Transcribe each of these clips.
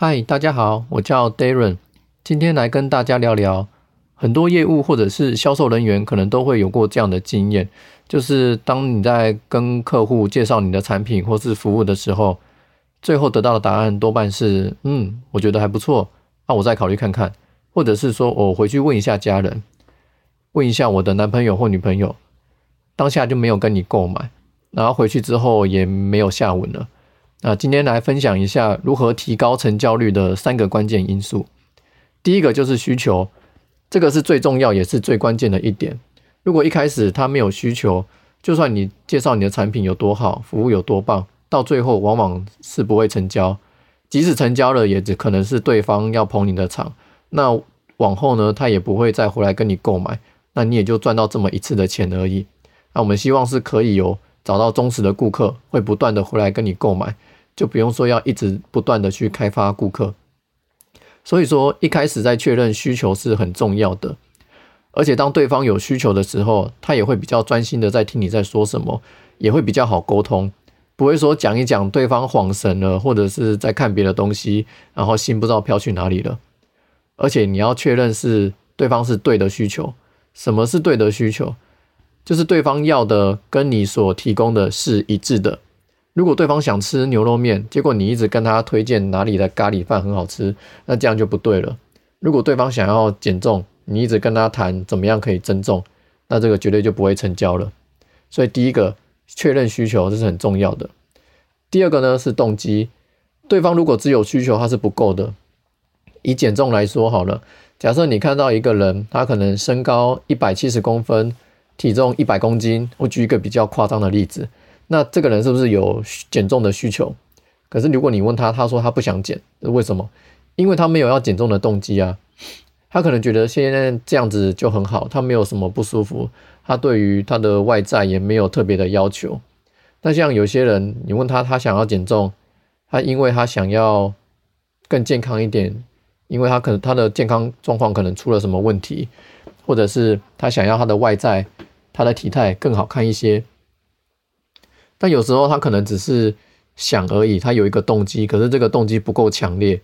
嗨，大家好，我叫 Darren，今天来跟大家聊聊，很多业务或者是销售人员可能都会有过这样的经验，就是当你在跟客户介绍你的产品或是服务的时候，最后得到的答案多半是，嗯，我觉得还不错，那我再考虑看看，或者是说我回去问一下家人，问一下我的男朋友或女朋友，当下就没有跟你购买，然后回去之后也没有下文了。那今天来分享一下如何提高成交率的三个关键因素。第一个就是需求，这个是最重要也是最关键的一点。如果一开始他没有需求，就算你介绍你的产品有多好，服务有多棒，到最后往往是不会成交。即使成交了，也只可能是对方要捧你的场。那往后呢，他也不会再回来跟你购买，那你也就赚到这么一次的钱而已。那我们希望是可以有找到忠实的顾客，会不断的回来跟你购买。就不用说要一直不断的去开发顾客，所以说一开始在确认需求是很重要的，而且当对方有需求的时候，他也会比较专心的在听你在说什么，也会比较好沟通，不会说讲一讲对方恍神了，或者是在看别的东西，然后心不知道飘去哪里了。而且你要确认是对方是对的需求，什么是对的需求？就是对方要的跟你所提供的是一致的。如果对方想吃牛肉面，结果你一直跟他推荐哪里的咖喱饭很好吃，那这样就不对了。如果对方想要减重，你一直跟他谈怎么样可以增重，那这个绝对就不会成交了。所以第一个确认需求这是很重要的。第二个呢是动机，对方如果只有需求，他是不够的。以减重来说好了，假设你看到一个人，他可能身高一百七十公分，体重一百公斤，我举一个比较夸张的例子。那这个人是不是有减重的需求？可是如果你问他，他说他不想减，为什么？因为他没有要减重的动机啊。他可能觉得现在这样子就很好，他没有什么不舒服，他对于他的外在也没有特别的要求。那像有些人，你问他，他想要减重，他因为他想要更健康一点，因为他可能他的健康状况可能出了什么问题，或者是他想要他的外在，他的体态更好看一些。但有时候他可能只是想而已，他有一个动机，可是这个动机不够强烈，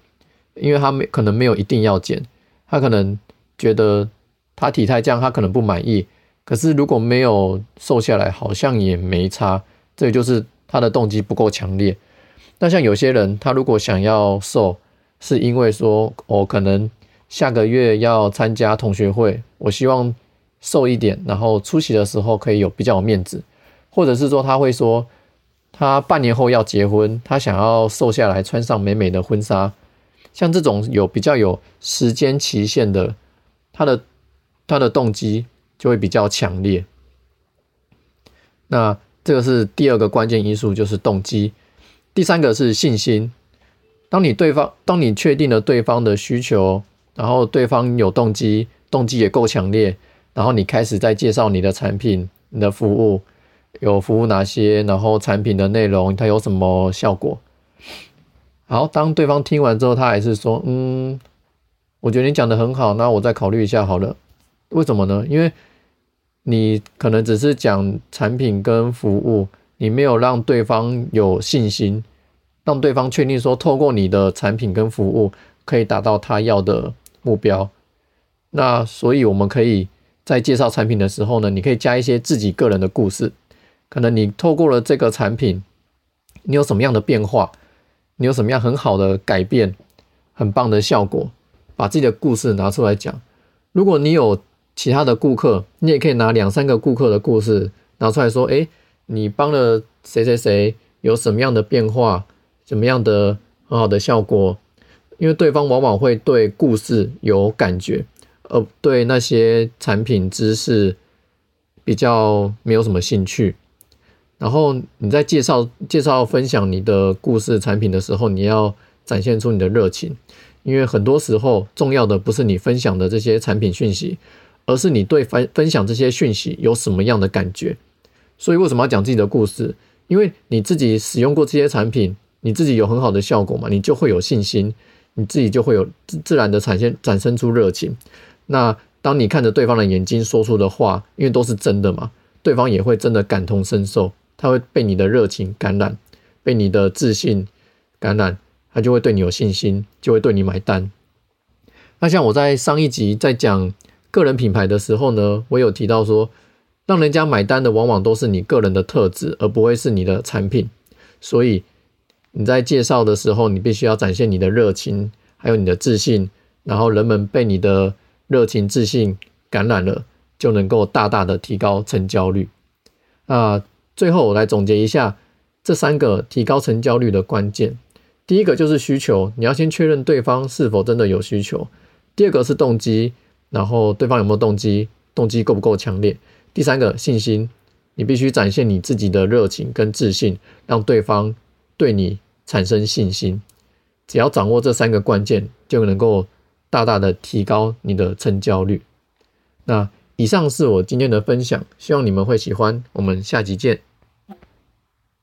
因为他没可能没有一定要减，他可能觉得他体态这样他可能不满意，可是如果没有瘦下来，好像也没差，这就是他的动机不够强烈。那像有些人，他如果想要瘦，是因为说我、哦、可能下个月要参加同学会，我希望瘦一点，然后出席的时候可以有比较有面子。或者是说他会说，他半年后要结婚，他想要瘦下来，穿上美美的婚纱，像这种有比较有时间期限的，他的他的动机就会比较强烈。那这个是第二个关键因素，就是动机。第三个是信心。当你对方，当你确定了对方的需求，然后对方有动机，动机也够强烈，然后你开始在介绍你的产品、你的服务。有服务哪些？然后产品的内容，它有什么效果？好，当对方听完之后，他还是说：“嗯，我觉得你讲的很好，那我再考虑一下好了。”为什么呢？因为你可能只是讲产品跟服务，你没有让对方有信心，让对方确定说，透过你的产品跟服务可以达到他要的目标。那所以我们可以在介绍产品的时候呢，你可以加一些自己个人的故事。可能你透过了这个产品，你有什么样的变化？你有什么样很好的改变？很棒的效果，把自己的故事拿出来讲。如果你有其他的顾客，你也可以拿两三个顾客的故事拿出来说：诶，你帮了谁谁谁，有什么样的变化？什么样的很好的效果？因为对方往往会对故事有感觉，而对那些产品知识比较没有什么兴趣。然后你在介绍、介绍、分享你的故事、产品的时候，你要展现出你的热情，因为很多时候重要的不是你分享的这些产品讯息，而是你对分分享这些讯息有什么样的感觉。所以为什么要讲自己的故事？因为你自己使用过这些产品，你自己有很好的效果嘛，你就会有信心，你自己就会有自自然的产生产生出热情。那当你看着对方的眼睛说出的话，因为都是真的嘛，对方也会真的感同身受。他会被你的热情感染，被你的自信感染，他就会对你有信心，就会对你买单。那像我在上一集在讲个人品牌的时候呢，我有提到说，让人家买单的往往都是你个人的特质，而不会是你的产品。所以你在介绍的时候，你必须要展现你的热情，还有你的自信，然后人们被你的热情、自信感染了，就能够大大的提高成交率。那最后我来总结一下这三个提高成交率的关键。第一个就是需求，你要先确认对方是否真的有需求。第二个是动机，然后对方有没有动机，动机够不够强烈。第三个信心，你必须展现你自己的热情跟自信，让对方对你产生信心。只要掌握这三个关键，就能够大大的提高你的成交率。那以上是我今天的分享，希望你们会喜欢。我们下集见。